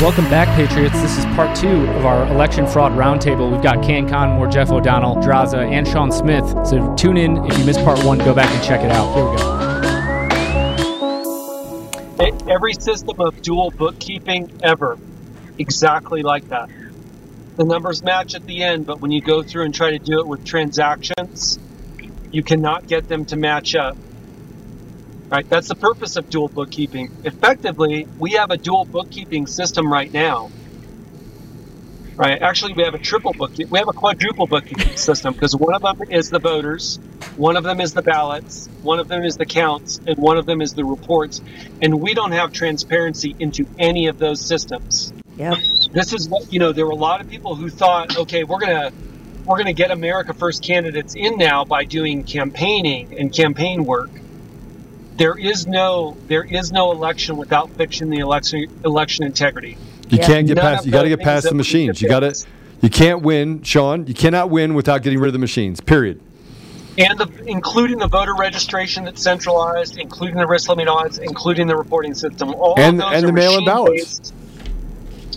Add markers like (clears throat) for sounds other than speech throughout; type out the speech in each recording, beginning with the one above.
Welcome back, Patriots. This is part two of our election fraud roundtable. We've got Canncon, more Jeff O'Donnell, Draza, and Shawn Smith. So tune in. If you missed part one, go back and check it out. Here we go. Every system of dual bookkeeping ever, exactly like that. The numbers match at the end, but when you go through and try to do it with transactions, you cannot get them to match up. Right? That's the purpose of dual bookkeeping. Effectively, we have a dual bookkeeping system right now. Right? Actually, we have a triple bookkeeping. We have a quadruple bookkeeping (laughs) system because one of them is the voters, one of them is the ballots, one of them is the counts, and one of them is the reports. And we don't have transparency into any of those systems. Yep. This is what you know. There were a lot of people who thought, okay, we're gonna we're gonna get America First candidates in now by doing campaigning and campaign work there is no there is no election without fixing the election election integrity. You yeah. can't get None past. You got to get past the machines. You got to. You can't win, Shawn. You cannot win without getting rid of the machines. Period. And the, including the voter registration that's centralized, including the risk limit audits, including the reporting system, all and, of those and the mail-in ballots,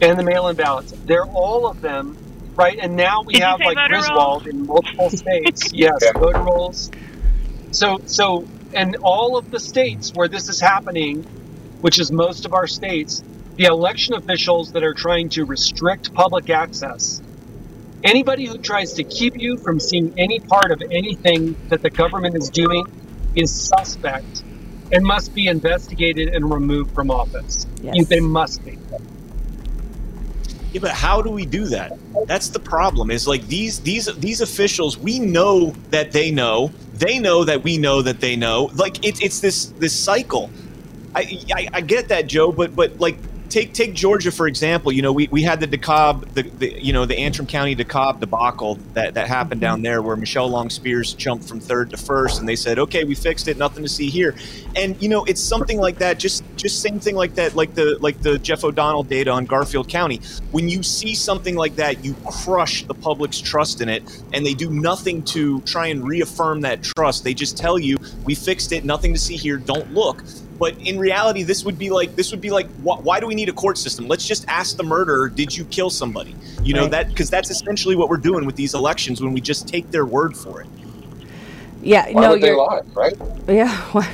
and the mail-in ballots. They're all of them, right? And now we Did have like Griswold in multiple states. (laughs) yes, yeah. voter rolls. So, so and all of the states where this is happening, which is most of our states, the election officials that are trying to restrict public access, anybody who tries to keep you from seeing any part of anything that the government is doing is suspect and must be investigated and removed from office. Yes. They must be. Yeah, but how do we do that? That's the problem. Is like these these these officials. We know that they know. They know that we know that they know. Like it's it's this this cycle. I, I, I get that, Joe, but but like take take Georgia for example. You know, we, we had the DeKalb, the, the you know the Antrim County DeKalb debacle that, that happened down mm-hmm. there, where Michelle Long Spears jumped from third to first, and they said, okay, we fixed it, nothing to see here. And you know, it's something like that. Just just same thing like that, like the like the Jeff O'Donnell data on Garfield County. When you see something like that, you crush the public's trust in it, and they do nothing to try and reaffirm that trust. They just tell you, we fixed it, nothing to see here, don't look. But in reality, this would be like this would be like wh- why do we need a court system? Let's just ask the murderer, did you kill somebody? You know right. that because that's essentially what we're doing with these elections when we just take their word for it. Yeah, why no, would they lie, right? Yeah. (laughs)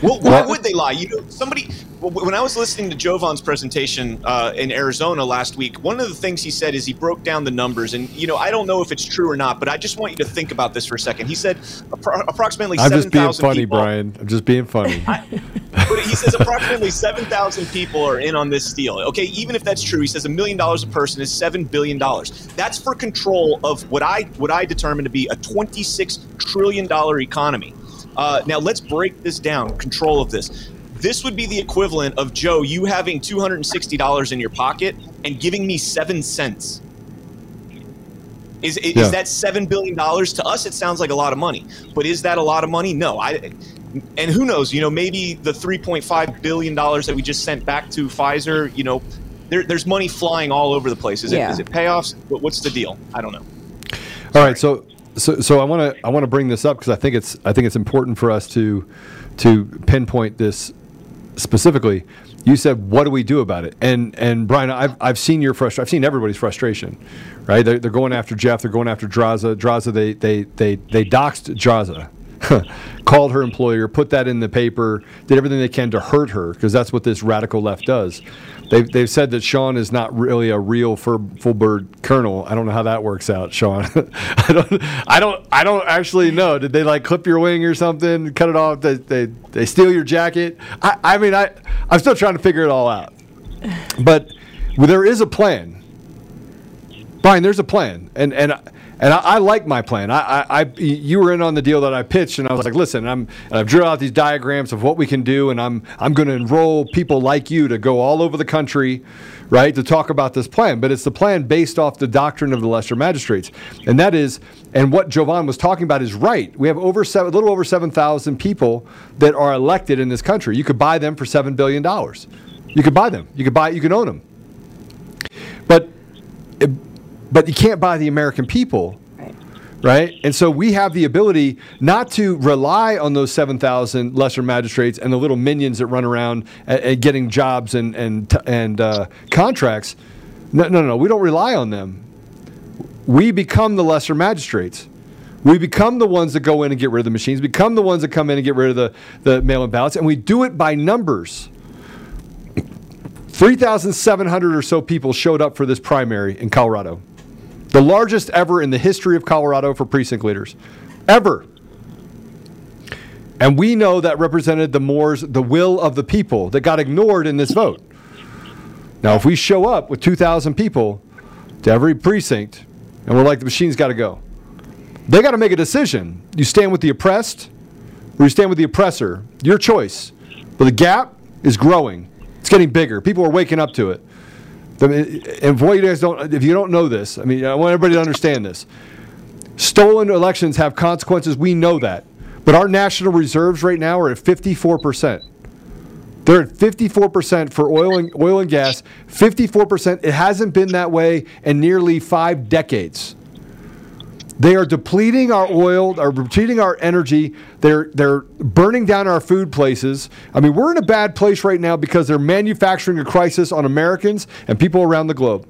Well, why would they lie? You know, somebody. When I was listening to Jovan's presentation uh, in Arizona last week, one of the things he said is he broke down the numbers, and you know, I don't know if it's true or not, but I just want you to think about this for a second. He said appro- approximately. I'm just being funny, people, Brian. I'm just being funny. (laughs) I, but he says approximately seven thousand people are in on this deal. Okay, even if that's true, he says a million dollars a person is seven billion dollars. That's for control of what I what I determine to be a twenty six trillion dollar economy. Uh, now let's break this down. Control of this. This would be the equivalent of Joe, you having two hundred and sixty dollars in your pocket and giving me seven cents. Is, is, yeah. is that seven billion dollars to us? It sounds like a lot of money, but is that a lot of money? No. I and who knows? You know, maybe the three point five billion dollars that we just sent back to Pfizer. You know, there, there's money flying all over the place. Is yeah. it is it payoffs? What's the deal? I don't know. All right, so so, so I want to I want to bring this up because I think it's I think it's important for us to to pinpoint this specifically. You said, "What do we do about it?" And and Brian, I've I've seen your frustration. I've seen everybody's frustration, right? They're, they're going after Jeff. They're going after Draza. Draza. They they they they doxed Draza. (laughs) called her employer, put that in the paper, did everything they can to hurt her because that's what this radical left does. They've, they've said that Shawn is not really a real full bird colonel. I don't know how that works out, Shawn. (laughs) I don't, I don't, I don't actually know. Did they like clip your wing or something, cut it off? They, they, they steal your jacket. I, I mean, I, I'm still trying to figure it all out. But there is a plan, Brian. There's a plan, and and and I, I, like my plan. I, I, I, you were in on the deal that I pitched, and I was like, listen, I'm, I've drew out these diagrams of what we can do, and I'm, I'm going to enroll people like you to go all over the country, right, to talk about this plan. But it's the plan based off the doctrine of the lesser magistrates, and that is, and what Jovan was talking about is right. We have over seven, a little over seven thousand people that are elected in this country. You could buy them for seven billion dollars. You could buy them. You could buy. You could own them. But. But you can't buy the American people. Right. right? And so we have the ability not to rely on those 7,000 lesser magistrates and the little minions that run around and, and getting jobs and, and, and uh, contracts. No, no, no, we don't rely on them. We become the lesser magistrates. We become the ones that go in and get rid of the machines, become the ones that come in and get rid of the, the mail in ballots, and we do it by numbers. 3,700 or so people showed up for this primary in Colorado. The largest ever in the history of Colorado for precinct leaders. Ever. And we know that represented the Moore's, the will of the people that got ignored in this vote. Now, if we show up with 2,000 people to every precinct and we're like, the machine's got to go, they got to make a decision. You stand with the oppressed or you stand with the oppressor. Your choice. But the gap is growing, it's getting bigger. People are waking up to it. And boy, you guys don't, if you don't know this, I mean, I want everybody to understand this. Stolen elections have consequences. We know that. But our national reserves right now are at 54%. They're at 54% for oil and, oil and gas. 54%. It hasn't been that way in nearly five decades. They are depleting our oil, are depleting our energy. They're they're burning down our food places. I mean, we're in a bad place right now because they're manufacturing a crisis on Americans and people around the globe.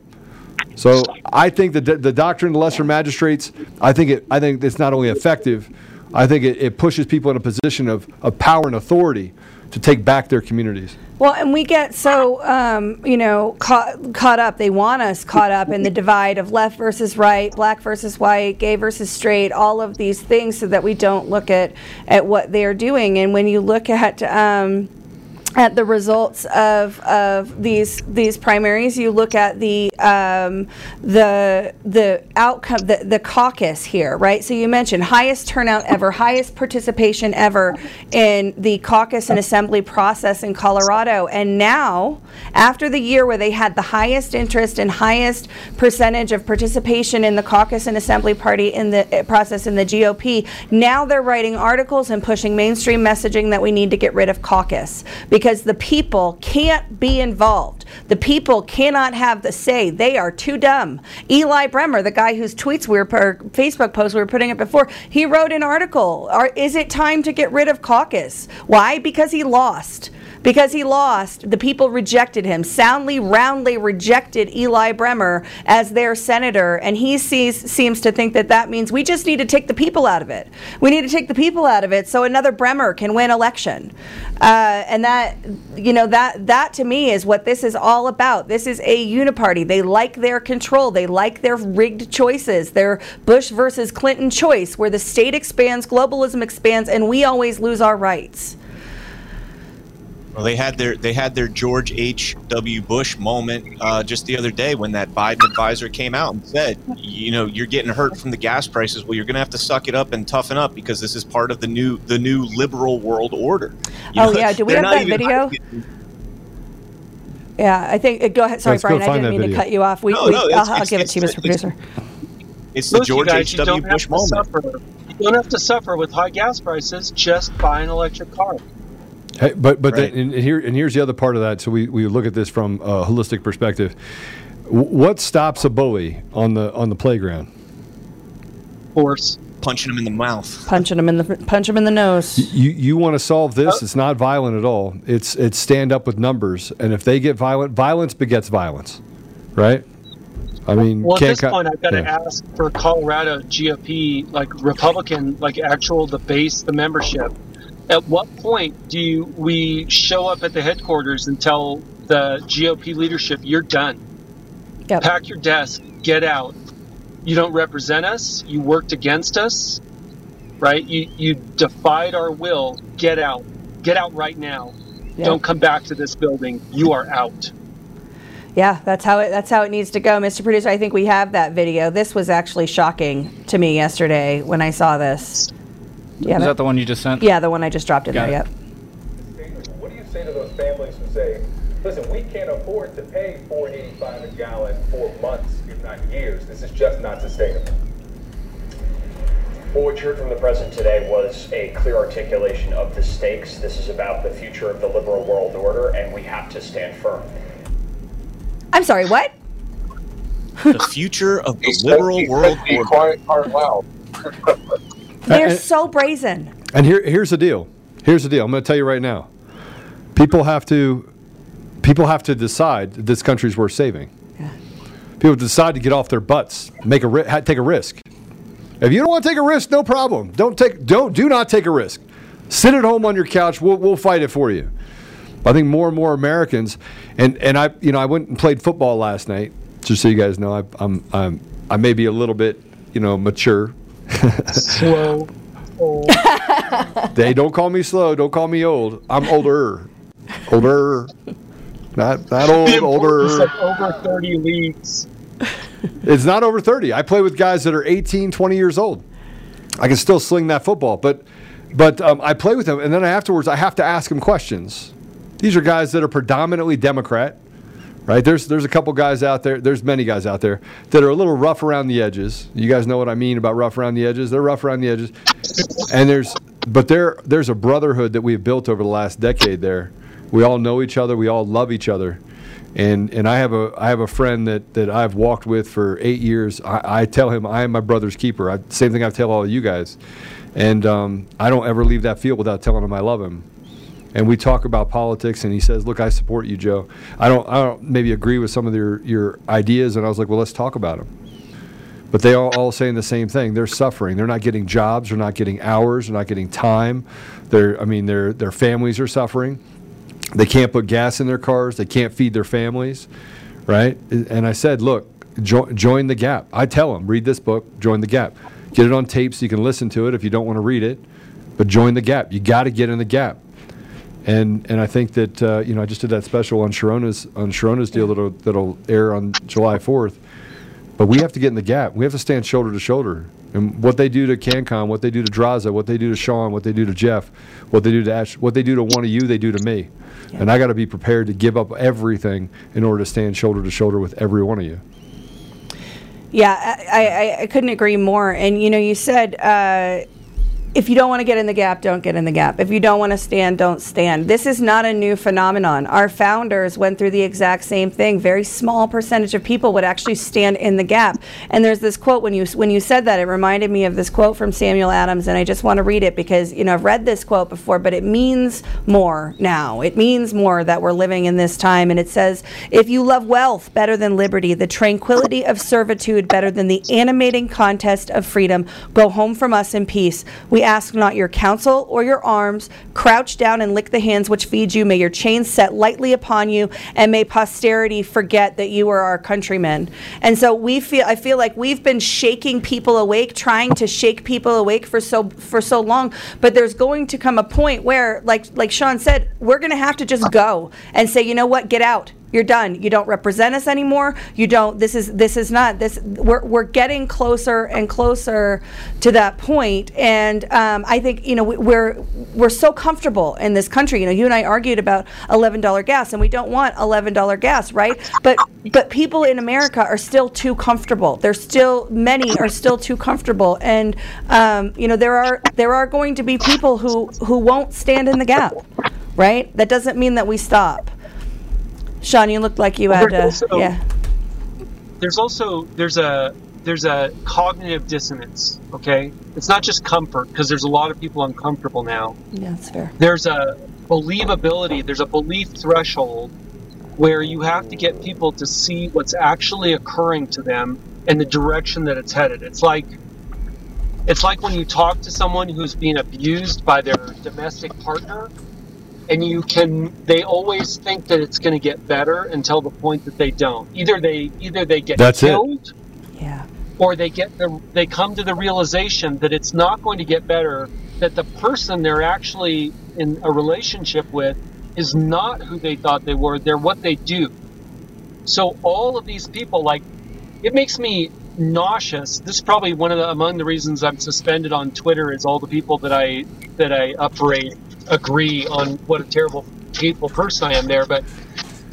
So I think the the doctrine of the lesser magistrates. I think it. I think it's not only effective. I think it, it pushes people in a position of, of power and authority to take back their communities. Well, and we get so um, you know caught caught up. They want us caught up in the divide of left versus right, black versus white, gay versus straight, all of these things, so that we don't look at at what they're doing. And when you look at um, at the results of, of these these primaries, you look at the um, the the outcome, the, the caucus here, right? So you mentioned highest turnout ever, highest participation ever in the caucus and assembly process in Colorado, and now after the year where they had the highest interest and highest percentage of participation in the caucus and assembly party in the uh, process in the GOP, now they're writing articles and pushing mainstream messaging that we need to get rid of caucus because the people can't be involved. The people cannot have the say. They are too dumb. Eli Bremer, the guy whose tweets we were, or Facebook posts we were putting up before, he wrote an article. Is it time to get rid of caucus? Why? Because he lost because he lost, the people rejected him, soundly, roundly rejected Eli Bremer as their senator. And he sees, seems to think that that means we just need to take the people out of it. We need to take the people out of it so another Bremer can win election. Uh, and that, you know, that, that to me is what this is all about. This is a uniparty. They like their control, they like their rigged choices, their Bush versus Clinton choice, where the state expands, globalism expands, and we always lose our rights. Well, they had their they had their George H. W. Bush moment uh, just the other day when that Biden advisor came out and said, you know, you're getting hurt from the gas prices. Well, you're going to have to suck it up and toughen up because this is part of the new the new liberal world order. You oh know, yeah, do we have that video? Yeah, I think. Uh, go ahead. Sorry, Let's Brian. I didn't mean video. to cut you off. We, no, we, no, I'll, I'll give it to you, Mr. Producer. It's the George H. W. Bush moment. Suffer. You don't have to suffer with high gas prices. Just buy an electric car. Hey, but but right. the, and here and here's the other part of that. So we, we look at this from a holistic perspective. what stops a bully on the on the playground? Force. Punching him in the mouth. Punching him in the punch him in the nose. You you want to solve this? Oh. It's not violent at all. It's it's stand up with numbers, and if they get violent, violence begets violence, right? I mean, well, at this co- point, I've got yeah. to ask for Colorado GOP, like Republican, like actual the base, the membership at what point do you, we show up at the headquarters and tell the GOP leadership, you're done? Yep. Pack your desk, get out. You don't represent us, you worked against us, right? You, you defied our will, get out. Get out right now. Yep. Don't come back to this building. You are out. Yeah, that's how it that's how it needs to go, Mr. Producer. I think we have that video. This was actually shocking to me yesterday when I saw this. Yeah, Is that the one you just sent? Yeah, the one I just dropped in Got there. It. Yep. What do you say to those families who say, "Listen, we can't afford to pay 4.85 a gallon for months, if not years. This is just not sustainable." What we heard from the president today was a clear articulation of the stakes. This is about the future of the liberal world order, and we have to stand firm. I'm sorry, what? the future of the liberal world order. Quiet part loud. Uh, They're And- so brazen. And here, here's the deal. Here's the deal. I'm going to tell you right now. People have to, people have to decide that this country's worth saving. People decide to get off their butts, make a ri- take a risk. If you don't want to take a risk, no problem. Don't take, don't, do not take a risk. Sit at home on your couch. We'll, we'll fight it for you. I think more and more Americans, and, and I, you know, I went and played football last night. Just so you guys know, I, I'm, I'm, I may be a little bit, you know, mature. (laughs) Slow. old. (laughs) They don't call me slow. Don't call me old. I'm older. Older. Not not old. Older. of over 30 leagues. It's not over 30. I play with guys that are 18, 20 years old. I can still sling that football, but but um, I play with them, and then afterwards I have to ask them questions. These are guys that are predominantly Democrat, right? There's there's a couple guys out there. There's many guys out there that are a little rough around the edges. You guys know what I mean about rough around the edges. They're rough around the edges, and there's but there there's a brotherhood that we've built over the last decade. There, we all know each other. We all love each other. And, and I have a I have a friend that, that I've walked with for eight years. I, I tell him I am my brother's keeper. I, same thing I tell all of you guys, and um, I don't ever leave that field without telling him I love him and we talk about politics and he says look i support you joe. I don't i don't maybe agree with some of your your ideas and i was like well let's talk about them but they all, all saying the same thing. They're suffering. They're not getting jobs. They're not getting hours. They're not getting time. They're i mean their their families are suffering. They can't put gas in their cars. They can't feed their families right? And i said look jo- join the gap. I tell them read this book join the gap. Get it on tape so you can listen to it if you don't want to read it but join the gap. You got to get in the gap and and I think that uh, you know I just did that special on Sharona's on Sharona's deal that'll that'll air on July fourth. But we have to get in the gap. We have to stand shoulder to shoulder. And what they do to Canncon, what they do to Draza, what they do to Shawn, what they do to Jeff, what they do to Ashe, what they do to one of you, they do to me. And I got to be prepared to give up everything in order to stand shoulder to shoulder with every one of you. Yeah, I, I, I couldn't agree more. And you know, you said uh, if you don't want to get in the gap, don't get in the gap. If you don't want to stand, don't stand. This is not a new phenomenon. Our founders went through the exact same thing. Very small percentage of people would actually stand in the gap. And there's this quote when you when you said that, it reminded me of this quote from Samuel Adams, and I just want to read it because you know I've read this quote before, but it means more now. It means more that we're living in this time. And it says, "If you love wealth better than liberty, the tranquility of servitude better than the animating contest of freedom, go home from us in peace. We ask not your counsel or your arms. Crouch down and lick the hands which feed you. May your chains set lightly upon you, and may posterity forget that you are our countrymen. And so we feel. I feel like we've been shaking people awake, trying to shake people awake for so for so long. But there's going to come a point where, like like Shawn said, we're going to have to just go and say, you know what, get out you're done. You don't represent us anymore. You don't this is this is not this we're, we're getting closer and closer to that point. And um, i think you know we, we're we're so comfortable in this country. You know you and i argued about $11 gas and we don't want $11 gas right? But but people in america are still too comfortable. They're still many are still too comfortable. And um, you know there are there are going to be people who who won't stand in the gap right? That doesn't mean that we stop Shawn, you looked like you had, uh, also- yeah. there's also there's a there's a cognitive dissonance okay it's not just comfort because there's a lot of people uncomfortable now Yeah, that's fair. there's a believability there's a belief threshold where you have to get people to see what's actually occurring to them and the direction that it's headed it's like it's like when you talk to someone who's being abused by their domestic partner and you can they always think that it's going to get better until the point that they don't either they either they get That's it. killed Yeah. or they get the, they come to the realization that it's not going to get better that the person they're actually in a relationship with is not who they thought they were they're what they do so all of these people like it makes me nauseous this is probably one of the among the reasons i'm suspended on twitter is all the people that i that i upgrade agree on what a terrible hateful person i am there but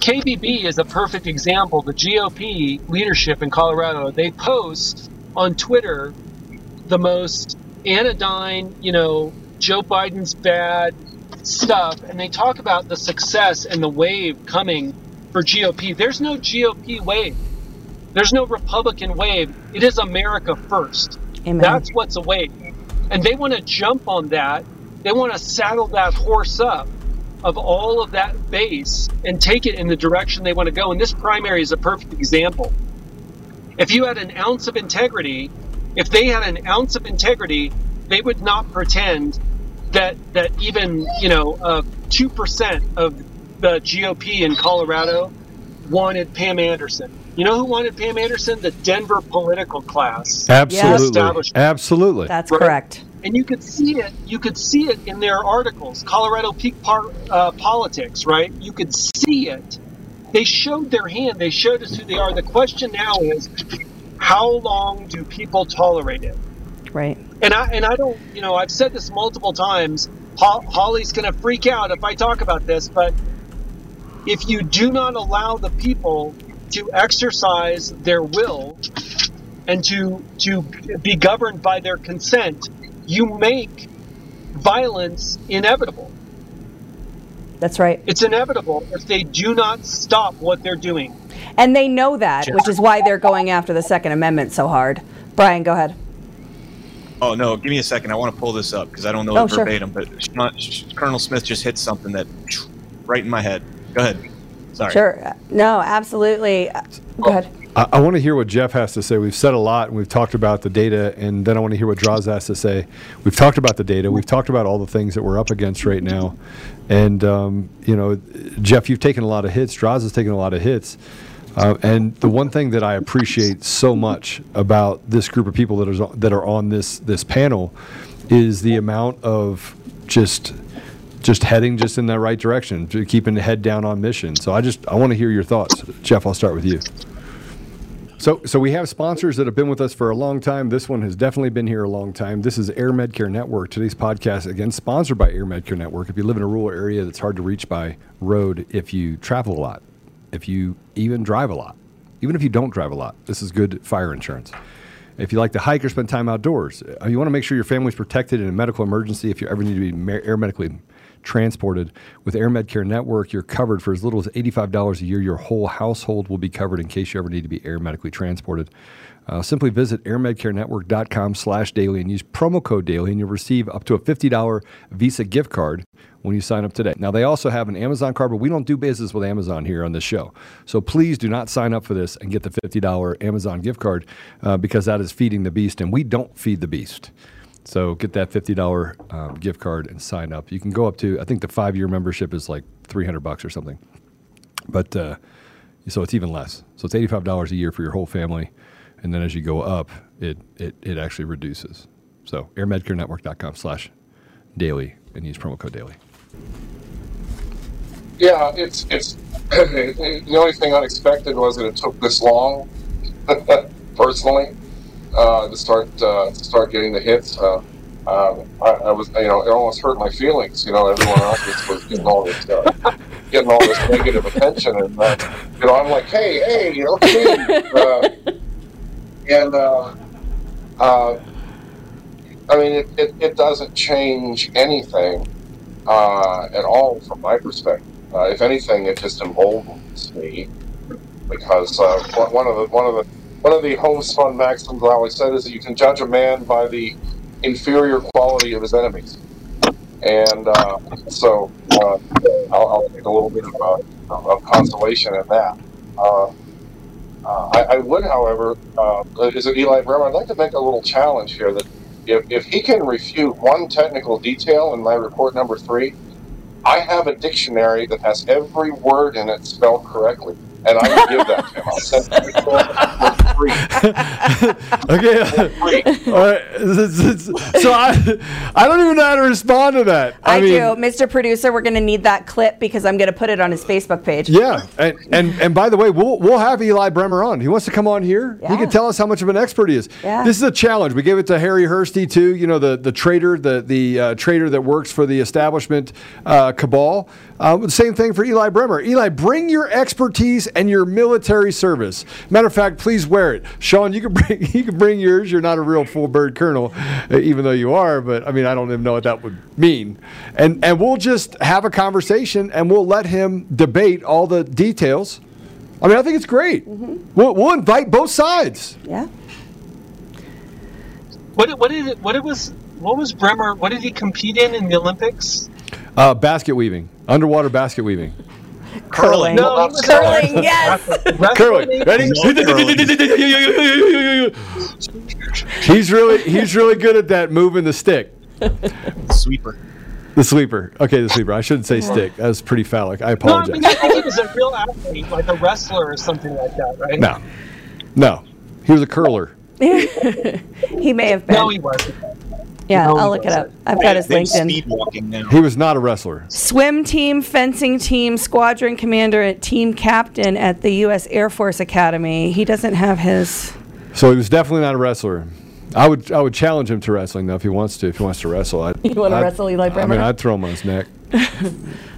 KBB is a perfect example. The GOP leadership in Colorado, they post on Twitter the most anodyne, you know, Joe Biden's bad stuff, and they talk about the success and the wave coming for GOP. There's no GOP wave. There's no Republican wave. It is America first. Amen. That's what's awake. And they want to jump on that. They want to saddle that horse up of all of that base and take it in the direction they want to go. And this primary is a perfect example. If you had an ounce of integrity, if they had an ounce of integrity, they would not pretend that that even you know two percent of the GOP in Colorado wanted Pam Anderson. You know who wanted Pam Anderson? The Denver political class. Absolutely. Establishment. Absolutely. That's Right. correct. And you could see it. You could see it in their articles, Colorado Peak Par- uh, Politics. Right? You could see it. They showed their hand. They showed us who they are. The question now is, how long do people tolerate it? Right. And I and I don't, you know, I've said this multiple times. Ho- Holly's going to freak out if I talk about this, but if you do not allow the people to exercise their will and to to be governed by their consent, you make violence inevitable. That's right. It's inevitable if they do not stop what they're doing. And they know that, which is why they're going after the Second Amendment so hard. Brian, go ahead. Oh no, give me a second. I want to pull this up because I don't know Oh, it sure. verbatim, but Shawn- Colonel Smith just hit something that right in my head. Go ahead. Sorry. Sure. No, absolutely. Uh, Go ahead. I, I want to hear what Jeff has to say. We've said a lot, and we've talked about the data, and then I want to hear what Draza has to say. We've talked about the data. We've talked about all the things that we're up against right now, and um, you know, Jeff, you've taken a lot of hits. Draza has taken a lot of hits. Uh, and the one thing that I appreciate so much about this group of people that is that are on this this panel is the amount of just just heading just in the right direction, keeping the head down on mission. So I just I want to hear your thoughts, Jeff. I'll start with you. So, so we have sponsors that have been with us for a long time. This one has definitely been here a long time. This is AirMedCare Network. Today's podcast, again, sponsored by AirMedCare Network. If you live in a rural area that's hard to reach by road, if you travel a lot, if you even drive a lot, even if you don't drive a lot, this is good fire insurance. If you like to hike or spend time outdoors, uh, you want to make sure your family's protected in a medical emergency. If you ever need to be air medically transported with AirMedCare Network, you're covered for as little as $85 a year. Your whole household will be covered in case you ever need to be air medically transported. Uh, simply visit airmedcarenetwork.com slash daily and use promo code daily and you'll receive up to a $50 Visa gift card when you sign up today. Now, they also have an Amazon card, but we don't do business with Amazon here on this show. So please do not sign up for this and get the $50 Amazon gift card uh, because that is feeding the beast, and we don't feed the beast. So get that $50 um, gift card and sign up. You can go up to, I think the five year membership is like 300 bucks or something. But uh, so it's even less. So it's $85 a year for your whole family. And then as you go up, it, it, it actually reduces. So airmedcarenetwork.com slash daily and use promo code daily. Yeah, it's it's (clears throat) the only thing unexpected was that it took this long, (laughs) personally, uh, to start uh, to start getting the hits. Uh, um, I, I was, you know, it almost hurt my feelings. You know, everyone else was, getting all this, uh, getting all this negative attention, and uh, you know, I'm like, hey, hey, you know, hey, uh, and uh, uh, I mean, it, it, it doesn't change anything uh, at all from my perspective. Uh, if anything, it just emboldens me because uh, one of the one of the one of the homespun maxims I always said is that you can judge a man by the inferior quality of his enemies, and uh, so uh, I'll, I'll take a little bit of, uh, of consolation in that. Uh, uh, I, I would, however, uh, is it Eli Bremer? I'd like to make a little challenge here that if, if he can refute one technical detail in my report number three, I have a dictionary that has every word in it spelled correctly, and I will give that to him. I'll send it to him. (laughs) Okay. All right. (laughs) So I, I don't even know how to respond to that. I, mean, do. Mr. Producer, we're going to need that clip because I'm going to put it on his Facebook page. Yeah, and, and and by the way, we'll we'll have Eli Bremer on. He wants to come on here. He can tell us how much of an expert he is. Yeah. This is a challenge. We gave it to Harry Hursty too. You know, the the trader, the the uh, trader that works for the establishment uh, cabal. Uh, same thing for Eli Bremer. Eli, bring your expertise and your military service. Matter of fact, please wear it. Shawn, you can (laughs) bring you can bring yours. You're not a real full bird colonel, uh, even though you are. But I mean, I don't even know what that would mean. And and we'll just have a conversation and we'll let him debate all the details. I mean, I think it's great. We'll, we'll invite both sides. Yeah. What what did it, what it was what was Bremer? What did he compete in in the Olympics? Uh, basket weaving, underwater basket weaving. Curling. No, he Curling, yes. (laughs) Curling. Ready? (laughs) he's really he's really good at that moving the stick. Sweeper. The sweeper. Okay, the sweeper. I shouldn't say stick. That was pretty phallic. I No, I apologize. mean I think he was a real athlete, like a wrestler or something like that, right? No, no. He was a curler. (laughs) he may have been. No, he wasn't. Yeah, no, I'll look it up. I've got his They're LinkedIn. speed walking now. He was not a wrestler. Swim team, fencing team, squadron commander, and team captain at the U.S. Air Force Academy. He doesn't have his. So he was definitely not a wrestler. I would I would challenge him to wrestling though if he wants to. If he wants to wrestle, I'd, You wanna I'd- wrestle Eli I mean, I'd throw him on his neck. (laughs)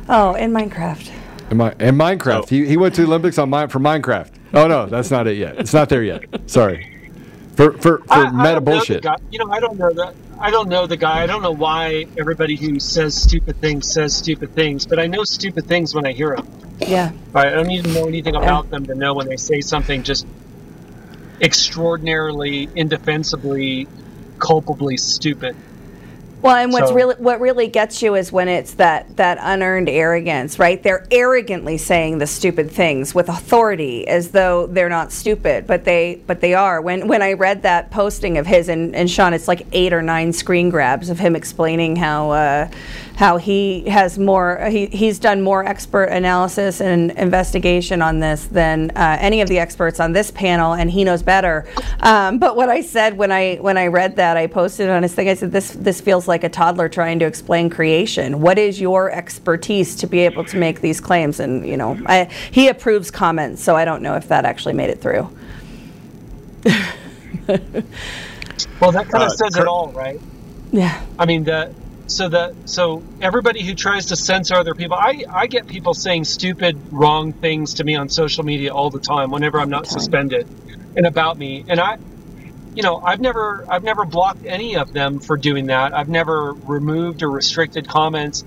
Oh, in Minecraft. In, my, in Minecraft, Oh. he, he went to the Olympics on mine for Minecraft. Oh no, that's not it yet. It's not there yet. Sorry. For for for I- I meta don't know bullshit. guy. You know, I don't know that. I don't know the guy. I don't know why everybody who says stupid things says stupid things, but I know stupid things when I hear them. Yeah. Right? I don't even know anything about them to know when they say something just extraordinarily, indefensibly, culpably stupid. Well, and what's So- really what really gets you is when it's that that unearned arrogance, right? They're arrogantly saying the stupid things with authority, as though they're not stupid, but they but they are. When when I read that posting of his and, and Shawn, it's like eight or nine screen grabs of him explaining how uh, how he has more he, he's done more expert analysis and investigation on this than uh, any of the experts on this panel, and he knows better. Um, but what I said when I when I read that, I posted on his thing. I said this this feels like a toddler trying to explain creation. What is your expertise to be able to make these claims? And you know, I, he approves comments, so I don't know if that actually made it through. (laughs) Well, that kind of Uh, says Kurt- it all, right? Yeah. I mean that. So that so everybody who tries to censor other people, I I get people saying stupid, wrong things to me on social media all the time. Whenever I'm not suspended, and about me, and I, you know, I've never I've never blocked any of them for doing that. I've never removed or restricted comments,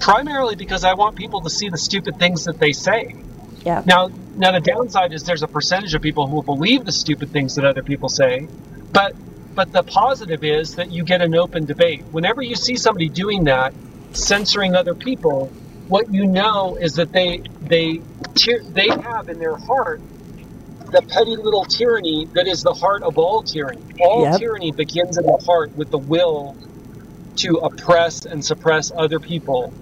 primarily because I want people to see the stupid things that they say. Yeah. Now, now the downside is there's a percentage of people who will believe the stupid things that other people say, but but the positive is that you get an open debate. Whenever you see somebody doing that, censoring other people, what you know is that they they they have in their heart the petty little tyranny that is the heart of all tyranny. All Yep. tyranny begins in the heart with the will to oppress and suppress other people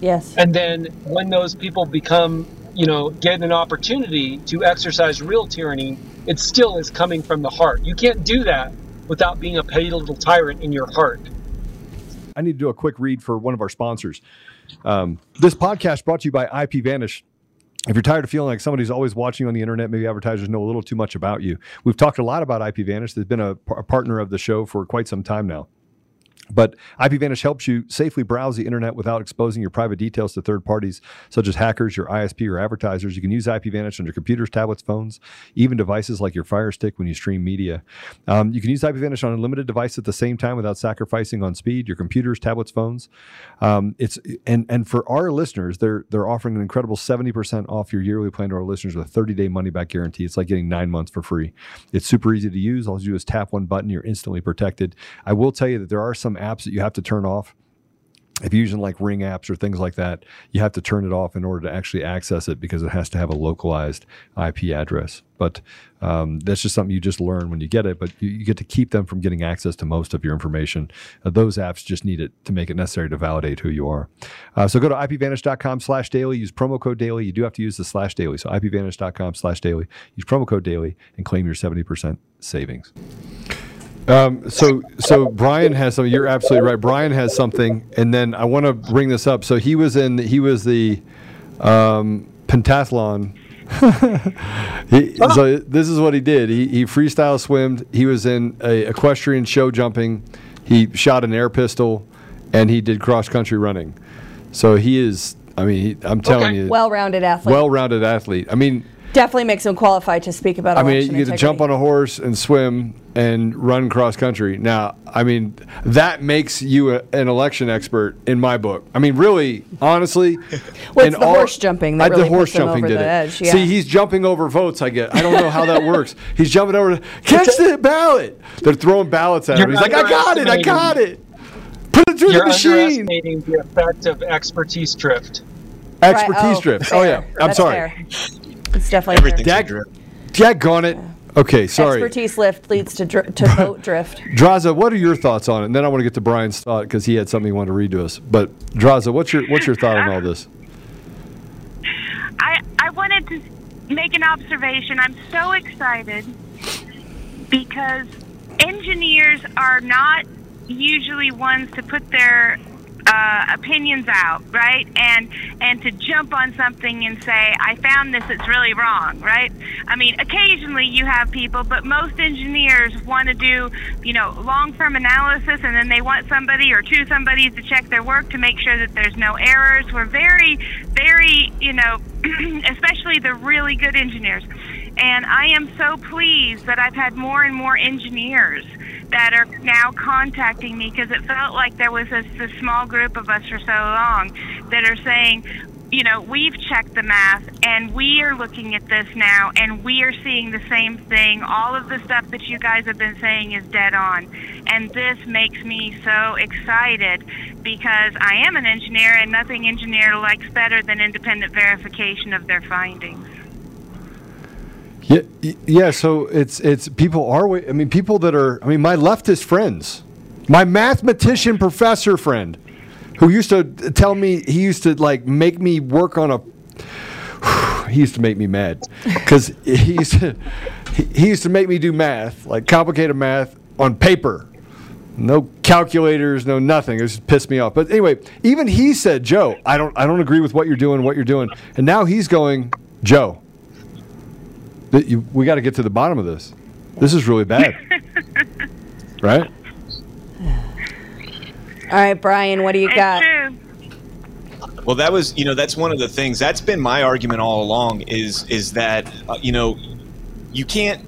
Yes. and then when those people become you know get an opportunity to exercise real tyranny it still is coming from the heart you can't do that without being a petty little tyrant in your heart I need to do a quick read for one of our sponsors. Um, this podcast brought to you by IPVanish. If you're tired of feeling like somebody's always watching you on the internet, maybe advertisers know a little too much about you. We've talked a lot about IPVanish. They've been a, a partner of the show for quite some time now. But IPVanish helps you safely browse the internet without exposing your private details to third parties, such as hackers, your ISP, or advertisers. You can use IPVanish on your computers, tablets, phones, even devices like your Fire Stick when you stream media. Um, you can use IPVanish on a limited device at the same time without sacrificing on speed. Your computers, tablets, phones. Um, it's and and for our listeners, they're they're offering an incredible seventy percent off your yearly plan to our listeners with a thirty day money back guarantee. It's like getting nine months for free. It's super easy to use. All you do is tap one button. You're instantly protected. I will tell you that there are some apps that you have to turn off. If you're using like Ring apps or things like that, you have to turn it off in order to actually access it because it has to have a localized IP address. But um, that's just something you just learn when you get it. But you, you get to keep them from getting access to most of your information. Uh, those apps just need it to make it necessary to validate who you are. Uh, so go to ipvanish.com slash daily. Use promo code daily. You do have to use the slash daily. So ipvanish.com slash daily. Use promo code daily and claim your 70% savings. Um, so, so Brian has something. You're absolutely right. Brian has something, and then I want to bring this up. So he was in. He was the um, pentathlon. (laughs) he, so this is what he did. He, he freestyle swimmed. He was in a equestrian show jumping. He shot an air pistol, and he did cross country running. So he is. I mean, he, I'm telling Okay. you, Well-rounded athlete. well-rounded athlete. I mean, definitely makes him qualified to speak about I mean, you get to jump on a horse and swim and run cross country. Now, I mean, that makes you a, an election expert in my book. I mean, really, honestly. (laughs) Well, in it's the horse jumping that I- really the horse puts him jumping over did it. edge, yeah. See, he's jumping over votes. I get. I don't know how that (laughs) works. He's jumping over. Catch the ballot. They're throwing ballots at him. You're He's like, I got it. I got it. Put it through You're the machine. underestimating the effect of expertise drift. Expertise Right, oh, drift. Oh, fair. Oh yeah, I'm That's sorry. fair. It's definitely Everything's fair. a drift. Daggone it. Okay, sorry. Expertise lift leads to dr- to (laughs) vote drift. Draza, what are your thoughts on it? And then I want to get to Brian's thought because he had something he wanted to read to us. But Draza, what's your what's your thought on all this? I I wanted to make an observation. I'm so excited because engineers are not usually ones to put their uh, opinions out, right? And and to jump on something and say, "I found this; it's really wrong," right? I mean, occasionally you have people, but most engineers want to do, you know, long-term analysis, and then they want somebody or two somebodies to check their work to make sure that there's no errors. We're very, very, you know, (clears throat) especially the really good engineers. And I am so pleased that I've had more and more engineers that are now contacting me because it felt like there was this, this small group of us for so long that are saying, you know, we've checked the math and we are looking at this now and we are seeing the same thing. All of the stuff that you guys have been saying is dead on. And this makes me so excited because I am an engineer and nothing engineer likes better than independent verification of their findings. Yeah, yeah. So it's it's people are. I mean, people that are. I mean, my leftist friends, my mathematician professor friend, who used to tell me he used to like make me work on a. (sighs) He used to make me mad because he used to he, he used to make me do math like complicated math on paper. No calculators, no nothing. It just pissed me off. But anyway, even he said, "Joe, I don't, I don't agree with what you're doing, what you're doing." And now he's going, "Joe, that you, we got to get to the bottom of this. This is really bad, (laughs) right?" (sighs) All right, Brian, what do you It's got? true. Well, that was you know that's one of the things that's been my argument all along is is that uh, you know you can't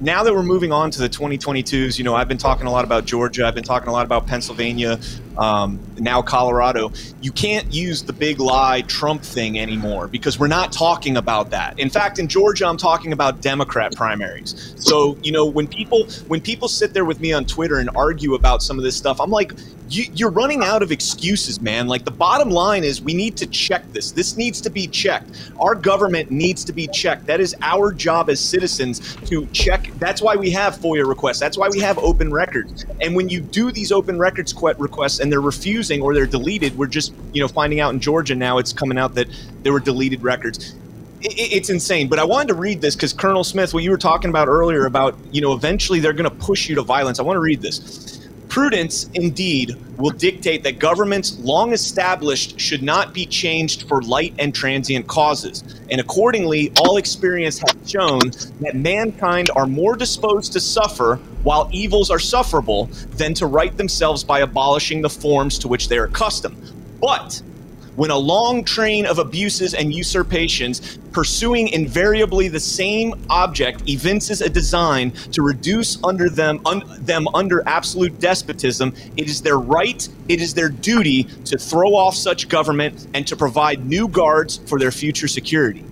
now that we're moving on to the 2022s, you know, I've been talking a lot about Georgia. I've been talking a lot about Pennsylvania, um, now Colorado. You can't use the big lie Trump thing anymore because we're not talking about that. In fact, in Georgia, I'm talking about Democrat primaries. So, you know, when people when people sit there with me on Twitter and argue about some of this stuff, I'm like, you, you're running out of excuses, man. Like the bottom line is, we need to check this. This needs to be checked. Our government needs to be checked. That is our job as citizens to check. That's why we have FOIA requests. That's why we have open records. And when you do these open records requests and they're refusing or they're deleted, we're just you know finding out in Georgia now it's coming out that there were deleted records. It's insane, but I wanted to read this because Colonel Smith, what you were talking about earlier about, you know, eventually they're going to push you to violence. I want to read this. Prudence, indeed, will dictate that governments long established should not be changed for light and transient causes. And accordingly, all experience has shown that mankind are more disposed to suffer while evils are sufferable than to right themselves by abolishing the forms to which they are accustomed. But when a long train of abuses and usurpations, pursuing invariably the same object, evinces a design to reduce under them un, them under absolute despotism, it is their right, it is their duty to throw off such government and to provide new guards for their future security.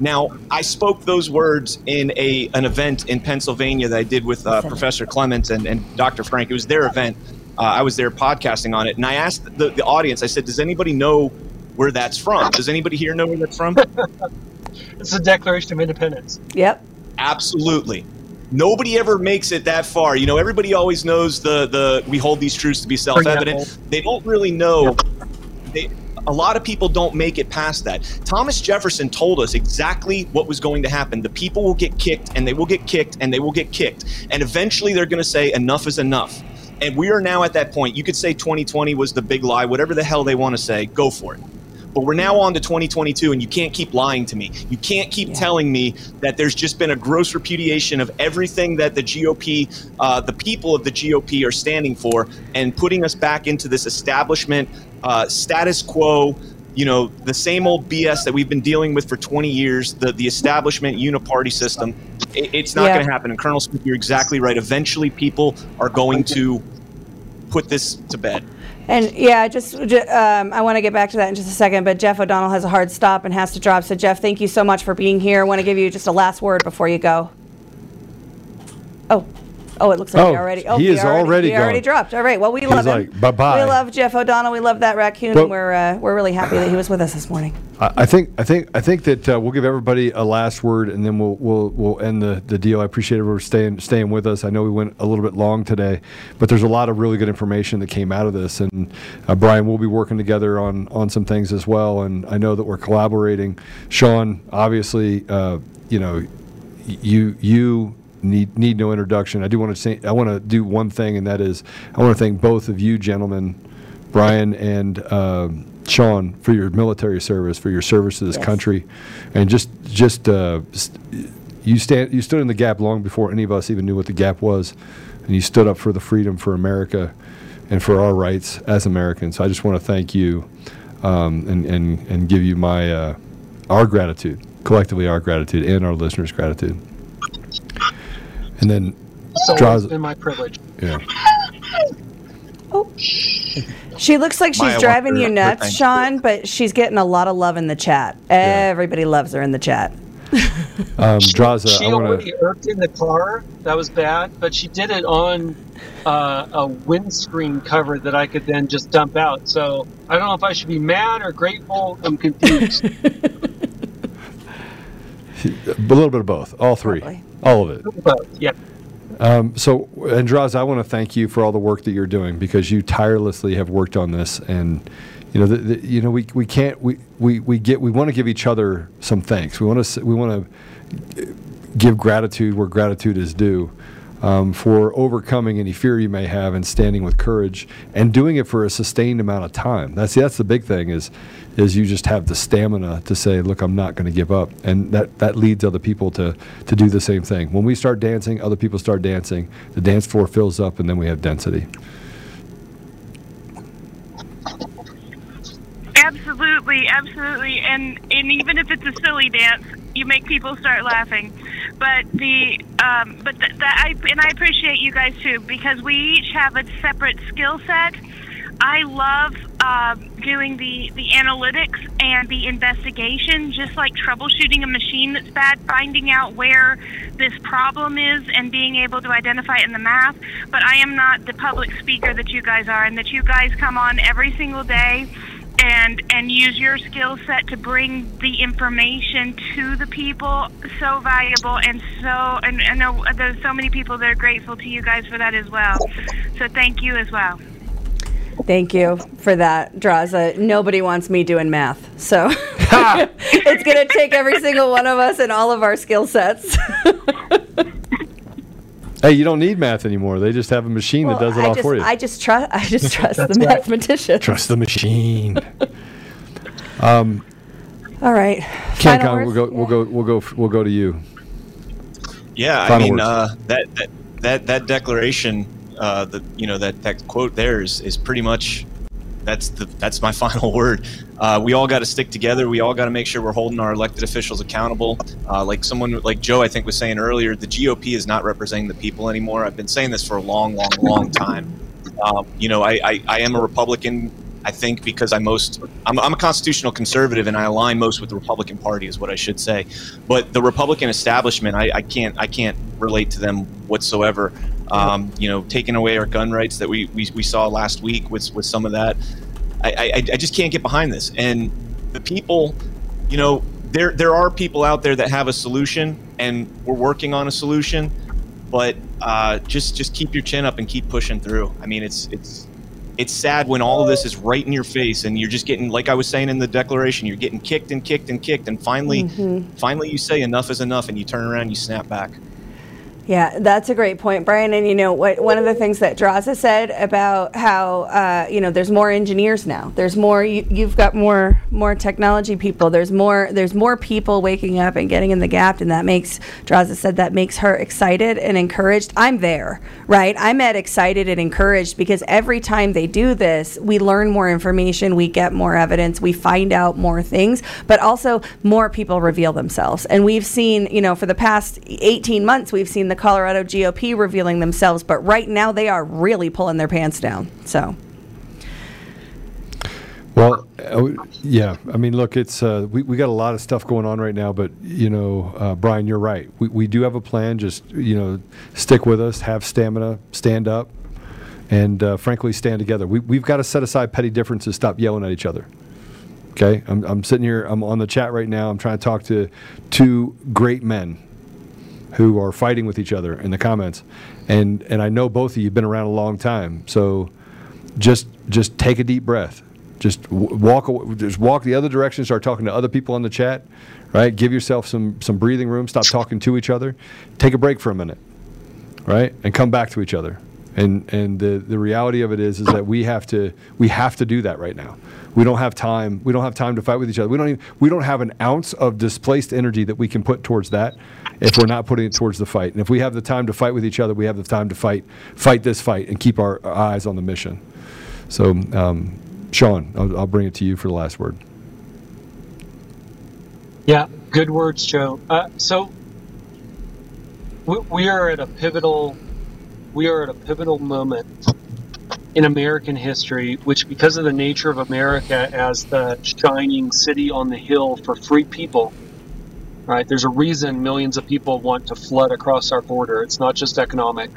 Now, I spoke those words in a an event in Pennsylvania that I did with uh, Professor Clements and, and Dr. Frank. It was their event. Uh, I was there podcasting on it, and I asked the, the audience. I said, "Does anybody know where that's from? Does anybody here know where that's from?" (laughs) It's the Declaration of Independence. Yep. Absolutely. Nobody ever makes it that far. You know, everybody always knows the the we hold these truths to be self-evident. They don't really know. They, a lot of people don't make it past that. Thomas Jefferson told us exactly what was going to happen. The people will get kicked, and they will get kicked, and they will get kicked, and eventually they're going to say enough is enough. And we are now at that point. You could say 2020 was the big lie, whatever the hell they want to say, go for it. But we're now on to 2022, and you can't keep lying to me. You can't keep telling me that there's just been a gross repudiation of everything that the GOP, uh, the people of the GOP, are standing for, and putting us back into this establishment uh, status quo you know, the same old BS that we've been dealing with for 20 years, the, the establishment uniparty system, it, it's not Yeah. going to happen. And Colonel Smith, you're exactly right. Eventually, people are going to put this to bed. And yeah, just, ju- um, I want to get back to that in just a second, but Jeff O'Donnell has a hard stop and has to drop. So, Jeff, thank you so much for being here. I want to give you just a last word before you go. Oh, oh, it looks like Oh, he already. Oh, he is already he already dropped. All right. Well, we He's love him. like, "Bye-bye." We love Jeff O'Donnell. We love that raccoon, and we're uh, we're really happy that he was with us this morning. I I think I think I think that uh, we'll give everybody a last word, and then we'll we'll we'll end the, the deal. I appreciate everyone staying staying with us. I know we went a little bit long today, but there's a lot of really good information that came out of this. And uh, Brian, we'll be working together on on some things as well. And I know that we're collaborating. Shawn, obviously, uh, you know, you you need need no introduction. I do want to say I want to do one thing, and that is I want to thank both of you gentlemen, Brian and um Shawn, for your military service, for your service to this Yes. country, and just just uh, you stand you stood in the gap long before any of us even knew what the gap was, and you stood up for the freedom for America and for our rights as Americans. So I just want to thank you um, and, and and give you my uh, our gratitude, collectively our gratitude, and our listeners' gratitude. And then It's always draws been my privilege. yeah. (laughs) Oh. She looks like she's Maya driving you her- her nuts. Shawn, but she's getting a lot of love in the chat. Everybody loves her in the chat. (laughs) Um, Draza, She I want already irked in the car. That was bad, but she did it on uh, a windscreen cover that I could then just dump out. So I don't know if I should be mad or grateful. I'm confused. (laughs) A little bit of both, all three, Probably. all of it. but yeah, Um, so, Andraz, I want to thank you for all the work that you're doing because you tirelessly have worked on this, and you know, the, the, you know, we, we can't we, we, we get we want to give each other some thanks. We want to we want to give gratitude where gratitude is due. Um, for overcoming any fear you may have and standing with courage and doing it for a sustained amount of time. That's that's the big thing is is you just have the stamina to say, look, I'm not going to give up, and that that leads other people to to do the same thing. When we start dancing, other people start dancing. The dance floor fills up, and then we have density. Absolutely, absolutely, and and even if it's a silly dance, you make people start laughing. But the um, but th- that I and I appreciate you guys too because we each have a separate skill set. I love uh, doing the the analytics and the investigation, just like troubleshooting a machine that's bad, finding out where this problem is, and being able to identify it in the math. But I am not the public speaker that you guys are, and that you guys come on every single day and and use your skill set to bring the information to the people so valuable and so and I know there's so many people that are grateful to you guys for that as well so thank you as well Thank you for that, Draza. Nobody wants me doing math, so (laughs) it's going to take every single one of us and all of our skill sets. (laughs) Hey, you don't need math anymore. They just have a machine that does it I all just, for you. I just trust. I just (laughs) trust the right. mathematician. Trust the machine. (laughs) All right. Canncon, we'll go, words? we'll go, we'll go, we'll go to you. Yeah, I mean uh, that, that that that declaration, uh, the you know that that quote there is is pretty much that's the that's my (laughs) final word. Uh, we all got to stick together. We all got to make sure we're holding our elected officials accountable. Uh, like someone like Joe, I think was saying earlier, the GOP is not representing the people anymore. I've been saying this for a long, long, long time. Um, you know, I, I, I am a Republican. I think because I most I'm, I'm a constitutional conservative and I align most with the Republican Party is what I should say. But the Republican establishment, I, I can't I can't relate to them whatsoever. Um, you know, taking away our gun rights that we, we, we saw last week with with some of that. I, I, I just can't get behind this. And the people, you know, there there are people out there that have a solution, and we're working on a solution. But uh, just just keep your chin up and keep pushing through. I mean, it's it's it's sad when all of this is right in your face, and you're just getting, like I was saying in the declaration, you're getting kicked and kicked and kicked, and finally, finally, you say enough is enough, and you turn around, and you snap back. Yeah, that's a great point, Brian. And you know what? One of the things that Draza said about how uh, you know there's more engineers now. There's more. You, you've got more more technology people. There's more. There's more people waking up and getting in the gap, and that makes Draza said that makes her excited and encouraged. I'm there, right? I'm at excited and encouraged because every time they do this, we learn more information, we get more evidence, we find out more things, but also more people reveal themselves. And we've seen, you know, for the past 18 months, we've seen the Colorado GOP revealing themselves, but right now they are really pulling their pants down. So. Well, uh, yeah. I mean, look, it's uh, we we got a lot of stuff going on right now, but you know, uh, Brian, you're right. We we do have a plan. Just you know, stick with us, have stamina, stand up, and uh, frankly, stand together. We we've got to set aside petty differences, stop yelling at each other. Okay, I'm I'm sitting here. I'm on the chat right now. I'm trying to talk to two great men who are fighting with each other in the comments, and and I know both of you have been around a long time, so just just take a deep breath. Just walk aw- just walk the other direction. Start talking to other people on the chat, right? Give yourself some some breathing room. Stop talking to each other. Take a break for a minute, right? And come back to each other. And and the the reality of it is is that we have to we have to do that right now. We don't have time. We don't have time to fight with each other. We don't even, we don't have an ounce of displaced energy that we can put towards that if we're not putting it towards the fight. And if we have the time to fight with each other, we have the time to fight fight this fight and keep our, our eyes on the mission. So, um, Shawn, I'll, I'll bring it to you for the last word. Yeah, good words, Joe. Uh, so we, we are at a pivotal we are at a pivotal moment in American history, which because of the nature of America as the shining city on the hill for free people, right? There's a reason millions of people want to flood across our border. It's not just economic.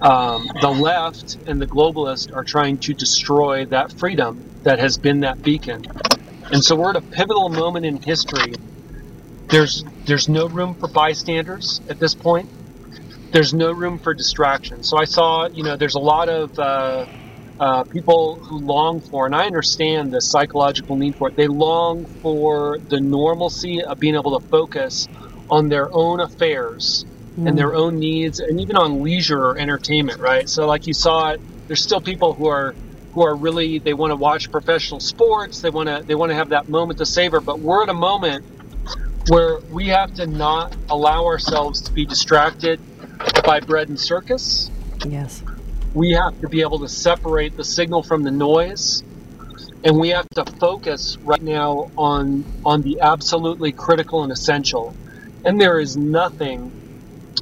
Um, the left and the globalists are trying to destroy that freedom that has been that beacon. And so we're at a pivotal moment in history. There's there's no room for bystanders at this point. There's no room for distraction. So I saw, you know, there's a lot of uh, uh, people who long for, and I understand the psychological need for it. They long for the normalcy of being able to focus on their own affairs and their own needs, and even on leisure or entertainment. Right. So, like you saw it, there's still people who are who are really they want to watch professional sports. They want to they want to have that moment to savor. But we're at a moment where we have to not allow ourselves to be distracted by bread and circus. Yes. We have to be able to separate the signal from the noise, and we have to focus right now on on the absolutely critical and essential. And there is nothing,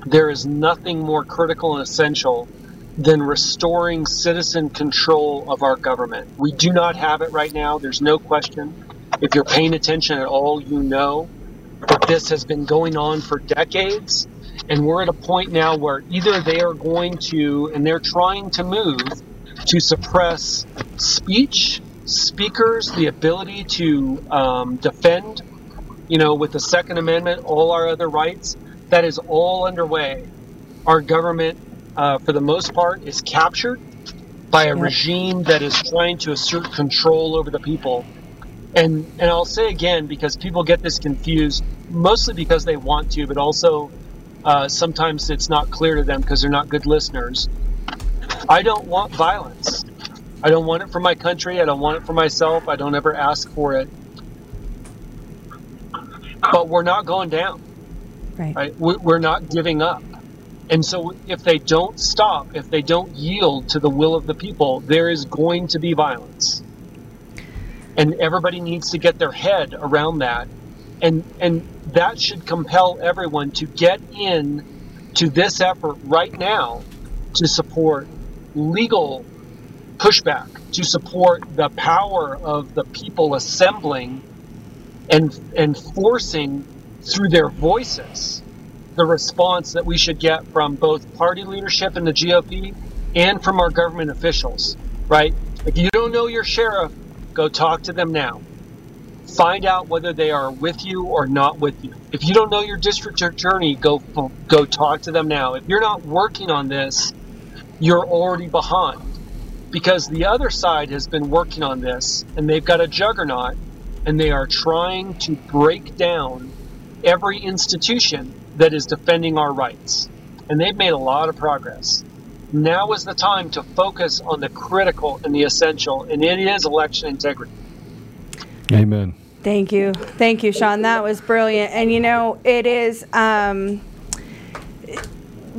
there is nothing more critical and essential than restoring citizen control of our government. We do not have it right now. There's no question. If you're paying attention at all, you know that this has been going on for decades. And we're at a point now where either they are going to, and they're trying to move to suppress speech, speakers, the ability to um, defend, you know, with the Second Amendment, all our other rights. That is all underway. Our government, uh, for the most part, is captured by a regime that is trying to assert control over the people. And and I'll say again because people get this confused, mostly because they want to, but also uh, sometimes it's not clear to them because they're not good listeners. I don't want violence. I don't want it for my country. I don't want it for myself. I don't ever ask for it. But we're not going down. Right. Right? We- We're not giving up. And so if they don't stop, if they don't yield to the will of the people, there is going to be violence. And everybody needs to get their head around that. And and that should compel everyone to get in to this effort right now to support legal pushback, to support the power of the people assembling and and forcing through their voices the response that we should get from both party leadership in the GOP and from our government officials, right? If you don't know your sheriff, go talk to them now. Find out whether they are with you or not with you. If you don't know your district attorney, go go talk to them now. If you're not working on this, you're already behind because the other side has been working on this and they've got a juggernaut and they are trying to break down every institution that is defending our rights. and they've made a lot of progress. Now is the time to focus on the critical and the essential, and it is election integrity. Amen. Thank you. Thank you, Shawn. That was brilliant. And you know, it is. Um,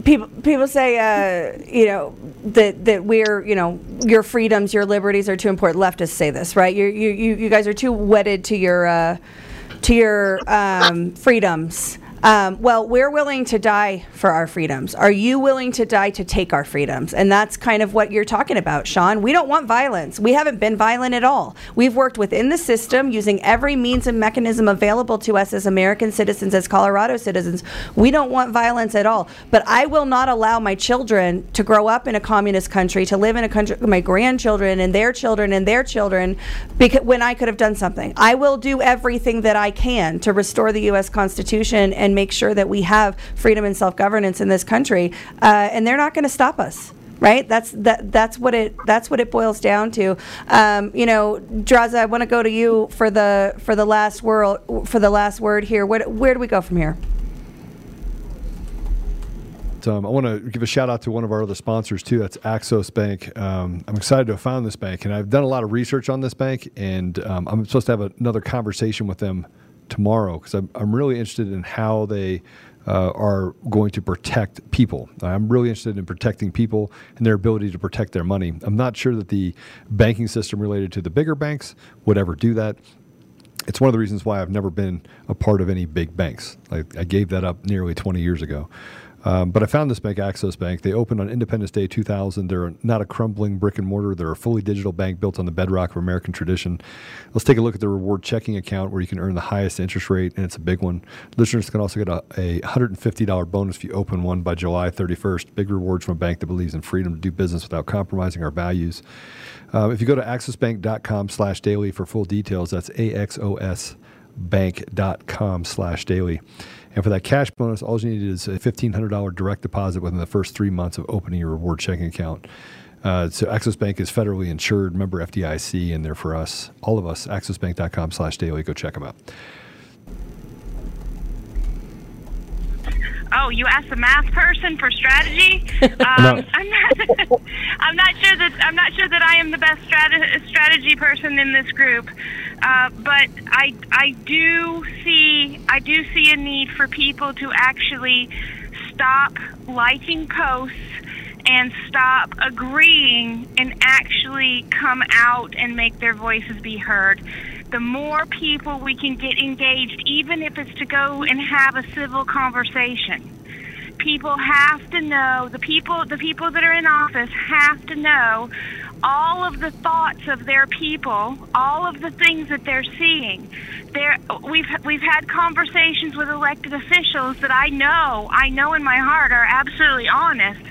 people people say, uh, you know, that that we're, you know, your freedoms, your liberties are too important. Leftists say this, right? You you you, guys are too wedded to your uh, to your um, freedoms. Um, well, we're willing to die for our freedoms. Are you willing to die to take our freedoms? And that's kind of what you're talking about, Shawn. We don't want violence. We haven't been violent at all. We've worked within the system using every means and mechanism available to us as American citizens, as Colorado citizens. We don't want violence at all. But I will not allow my children to grow up in a communist country, to live in a country, my grandchildren and their children and their children, because when I could have done something. I will do everything that I can to restore the U.S. Constitution and make sure that we have freedom and self governance in this country. Uh, and they're not going to stop us right that's that that's what it that's what it boils down to um, you know Draza I want to go to you for the for the last word for the last word here where, where do we go from here Um, I want to give a shout out to one of our other sponsors too. That's Axos Bank. Um, I'm excited to have found this bank, and I've done a lot of research on this bank, and um, I'm supposed to have another conversation with them tomorrow because I'm, I'm really interested in how they uh, are going to protect people. I'm really interested in protecting people and their ability to protect their money. I'm not sure that the banking system related to the bigger banks would ever do that. It's one of the reasons why I've never been a part of any big banks. I, I gave that up nearly 20 years ago. Um, but I found this bank, Axos Bank. They opened on Independence Day 2000. They're not a crumbling brick and mortar. They're a fully digital bank built on the bedrock of American tradition. Let's take a look at the reward checking account where you can earn the highest interest rate, and it's a big one. Listeners can also get a, a $150 bonus if you open one by July 31st. Big rewards from a bank that believes in freedom to do business without compromising our values. Uh, if you go to axosbank.com slash daily for full details, that's A-X-O-S bank.com slash daily. And for that cash bonus, all you need is a $1,500 direct deposit within the first three months of opening your reward checking account. Uh, so Axos Bank is federally insured, member FDIC, and they're for us, all of us, axosbank.com slash daily. Go check them out. Oh, you asked a math person for strategy? (laughs) Um, No. I'm not. (laughs) I'm not sure that I'm not sure that I am the best strate- strategy person in this group. Uh, but I I do see I do see a need for people to actually stop liking posts and stop agreeing and actually come out and make their voices be heard. The more people we can get engaged, even if it's to go and have a civil conversation, people have to know the people the people that are in office have to know all of the thoughts of their people, all of the things that they're seeing. There, we've we've had conversations with elected officials that I know, I know in my heart are absolutely honest.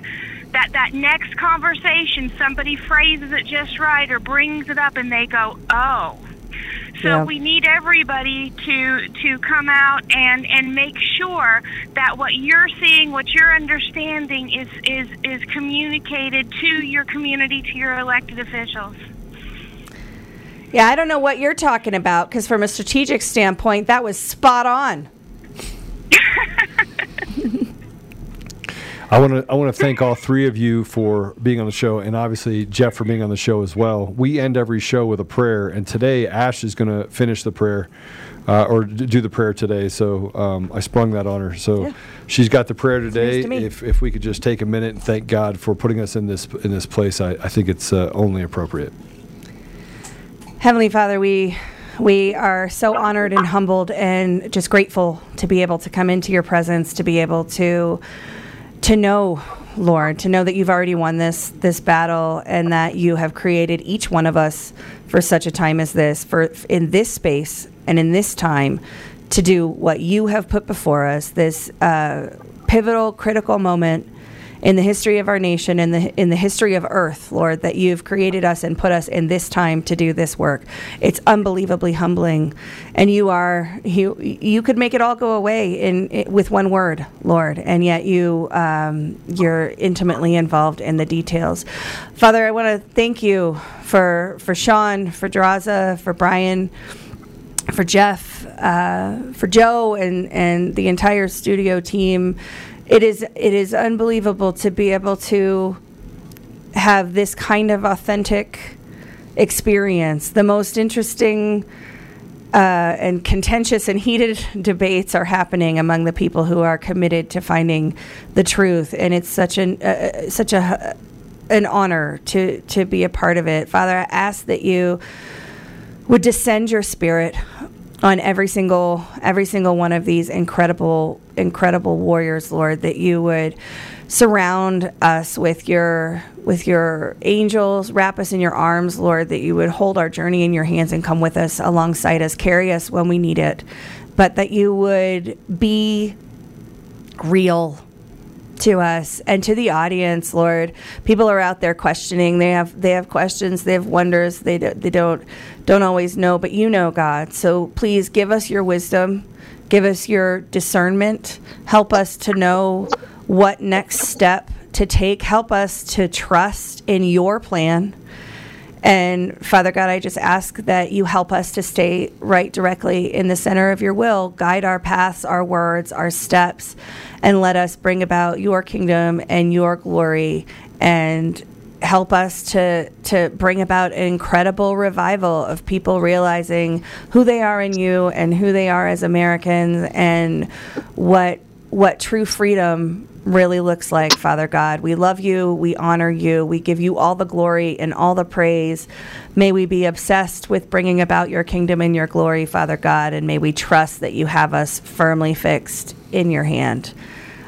That that next conversation, somebody phrases it just right or brings it up, and they go, "Oh." So Yeah. we need everybody to to come out and and make sure that what you're seeing, what you're understanding, is is is communicated to your community, to your elected officials. yeah I don't know what you're talking about because from a strategic standpoint that was spot on (laughs) I want to I want to thank all three of you for being on the show, and obviously Jeff for being on the show as well. We end every show with a prayer, and today Ashe is going to finish the prayer, uh, or d- do the prayer today. So um, I sprung that on her. So Yeah. she's got the prayer today. to. If if we could just take a minute and thank God for putting us in this in this place, I, I think it's uh, only appropriate. Heavenly Father, we we are so honored and humbled and just grateful to be able to come into your presence, to be able to to know, Lord, to know that you've already won this this battle and that you have created each one of us for such a time as this, for in this space and in this time to do what you have put before us, this uh, pivotal, critical moment in the history of our nation, in the in the history of Earth, Lord, that you've created us and put us in this time to do this work. It's unbelievably humbling, and you are you you could make it all go away in, i with one word, Lord, and yet you um, you're intimately involved in the details. Father, I want to thank you for for Shawn, for Draza, for Brian for Jeff, uh, for Joe, and and the entire studio team it is it is unbelievable to be able to have this kind of authentic experience. The most interesting uh, and contentious and heated (laughs) debates are happening among the people who are committed to finding the truth, and it's such an uh, such a an honor to to be a part of it. Father, I ask that you would descend your spirit on every single every single one of these incredible incredible warriors, Lord, that you would surround us with your with your angels, wrap us in your arms, Lord, that you would hold our journey in your hands and come with us alongside us, carry us when we need it, but that you would be real to us and to the audience, Lord. People are out there questioning. They have they have questions. They have wonders. They do, they don't don't always know, but you know, God. So please give us your wisdom. Give us your discernment. Help us to know what next step to take. Help us to trust in your plan. And Father God, I just ask that you help us to stay right directly in the center of your will, guide our paths, our words, our steps, and let us bring about your kingdom and your glory and help us to to bring about an incredible revival of people realizing who they are in you and who they are as Americans and what what true freedom really looks like, Father God. We love you. We honor you. We give you all the glory and all the praise. May we be obsessed with bringing about your kingdom and your glory, Father God, and may we trust that you have us firmly fixed in your hand.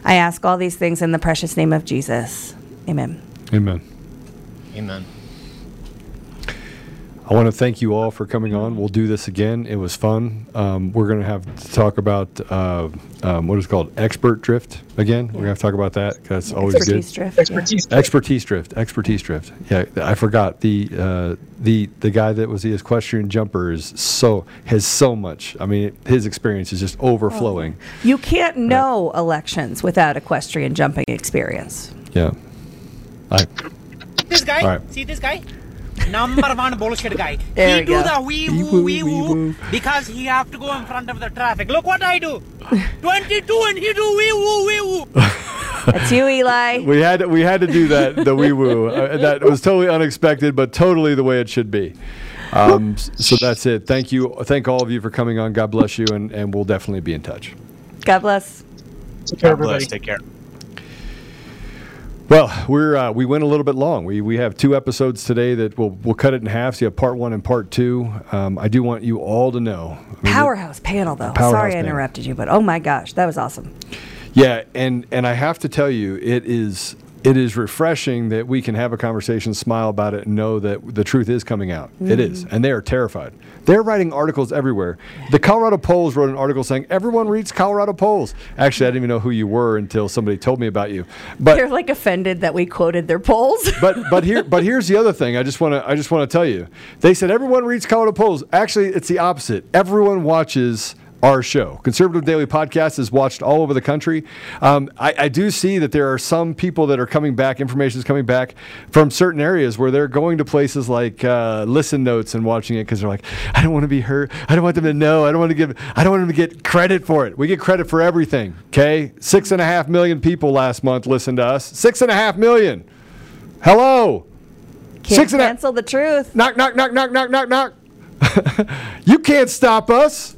I ask all these things in the precious name of Jesus. Amen. Amen. Amen. I want to thank you all for coming on. We'll do this again. It was fun. Um, we're going to have to talk about uh, um, what is called expert drift again. We're going to have to talk about that because it's always Expertise good. drift. Expertise. Expertise drift. Expertise drift. Yeah, I forgot the uh, the the guy that was the equestrian jumper is so has so much. I mean, his experience is just overflowing. You can't know elections without equestrian jumping experience. Yeah. I, This guy, All right. see this guy? Number one bullshit guy. (laughs) There he do go. the wee Wee woo woo, wee wee woo woo. because he have to go in front of the traffic. Look what I do. (laughs) 22 and he do wee woo wee woo. (laughs) That's you, Eli. we had to, we had to do that the wee woo. Uh, that was totally unexpected, but totally the way it should be. Um, so that's it. Thank you. Thank all of you for coming on. God bless you, and, and we'll definitely be in touch. God bless. Take care, God everybody. bless. Take care. Well, we're uh, we went a little bit long. We we have two episodes today that we'll we'll cut it in half. So you have part one and part two. Um, I do want you all to know. I mean, Powerhouse panel, though. Powerhouse Sorry I panel. interrupted you, but oh my gosh, that was awesome. Yeah, and and I have to tell you, it is it is refreshing that we can have a conversation, smile about it, and know that the truth is coming out. It is, mm. and they are terrified. They're writing articles everywhere. The Colorado Pols wrote an article saying everyone reads Colorado Pols. Actually, I didn't even know who you were until somebody told me about you. But They're like offended that we quoted their polls. (laughs) but but here but here's the other thing. I just want to I just want to tell you. They said everyone reads Colorado Pols. Actually, it's the opposite. Everyone watches our show. Conservative Daily Podcast is watched all over the country. Um, I, I do see that there are some people that are coming back. Information is coming back from certain areas where they're going to places like uh, Listen Notes and watching it because they're like, I don't want to be hurt. I don't want them to know. I don't want to give. I don't want them to get credit for it. We get credit for everything. Okay, six and a half million people last month listened to us. Six and a half million. Hello. Can't Six and a- cancel the truth. Knock, knock, knock, knock, knock, knock, knock. (laughs) you can't stop us.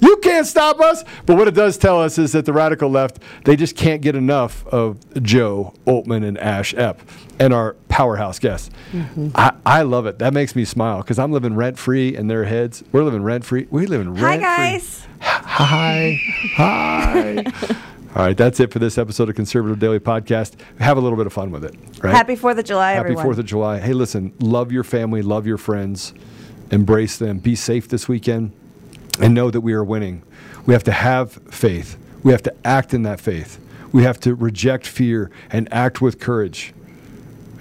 You can't stop us. But what it does tell us is that the radical left, they just can't get enough of Joe Oltmann and Ashe Epp and our powerhouse guests. Mm-hmm. I, I love it. That makes me smile because I'm living rent free in their heads. We're living rent free. We live in rent free. Hi, guys. Hi. Hi. (laughs) All right, that's it for this episode of Conservative Daily Podcast. Have a little bit of fun with it. Right? Happy 4th of July, Happy everyone. Fourth of July. Hey, listen, love your family, love your friends, embrace them. Be safe this weekend, and know that we are winning. We have to have faith. We have to act in that faith. We have to reject fear and act with courage.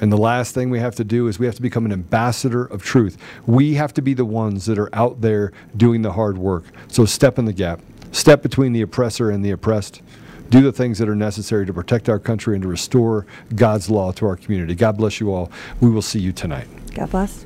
And the last thing we have to do is we have to become an ambassador of truth. We have to be the ones that are out there doing the hard work. So step in the gap, step between the oppressor and the oppressed. Do the things that are necessary to protect our country and to restore God's law to our community. God bless you all. We will see you tonight. God bless.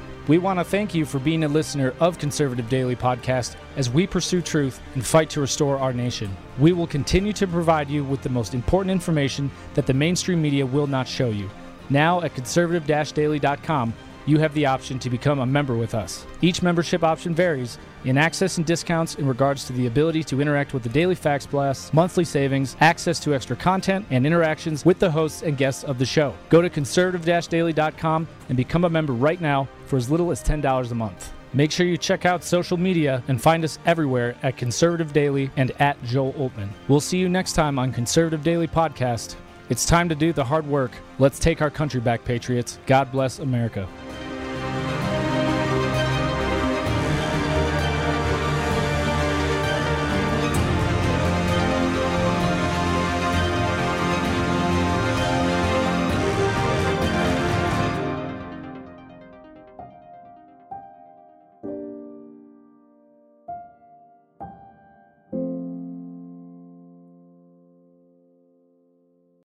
We want to thank you for being a listener of Conservative Daily Podcast as we pursue truth and fight to restore our nation. We will continue to provide you with the most important information that the mainstream media will not show you. Now at conservative daily.com, you have the option to become a member with us. Each membership option varies in access and discounts in regards to the ability to interact with the daily fax blasts, monthly savings, access to extra content, and interactions with the hosts and guests of the show. Go to conservative daily.com and become a member right now for as little as $10 a month. Make sure you check out social media and find us everywhere at Conservative Daily and at Joel Oltmann. We'll see you next time on Conservative Daily Podcast. It's time to do the hard work. Let's take our country back, Patriots. God bless America.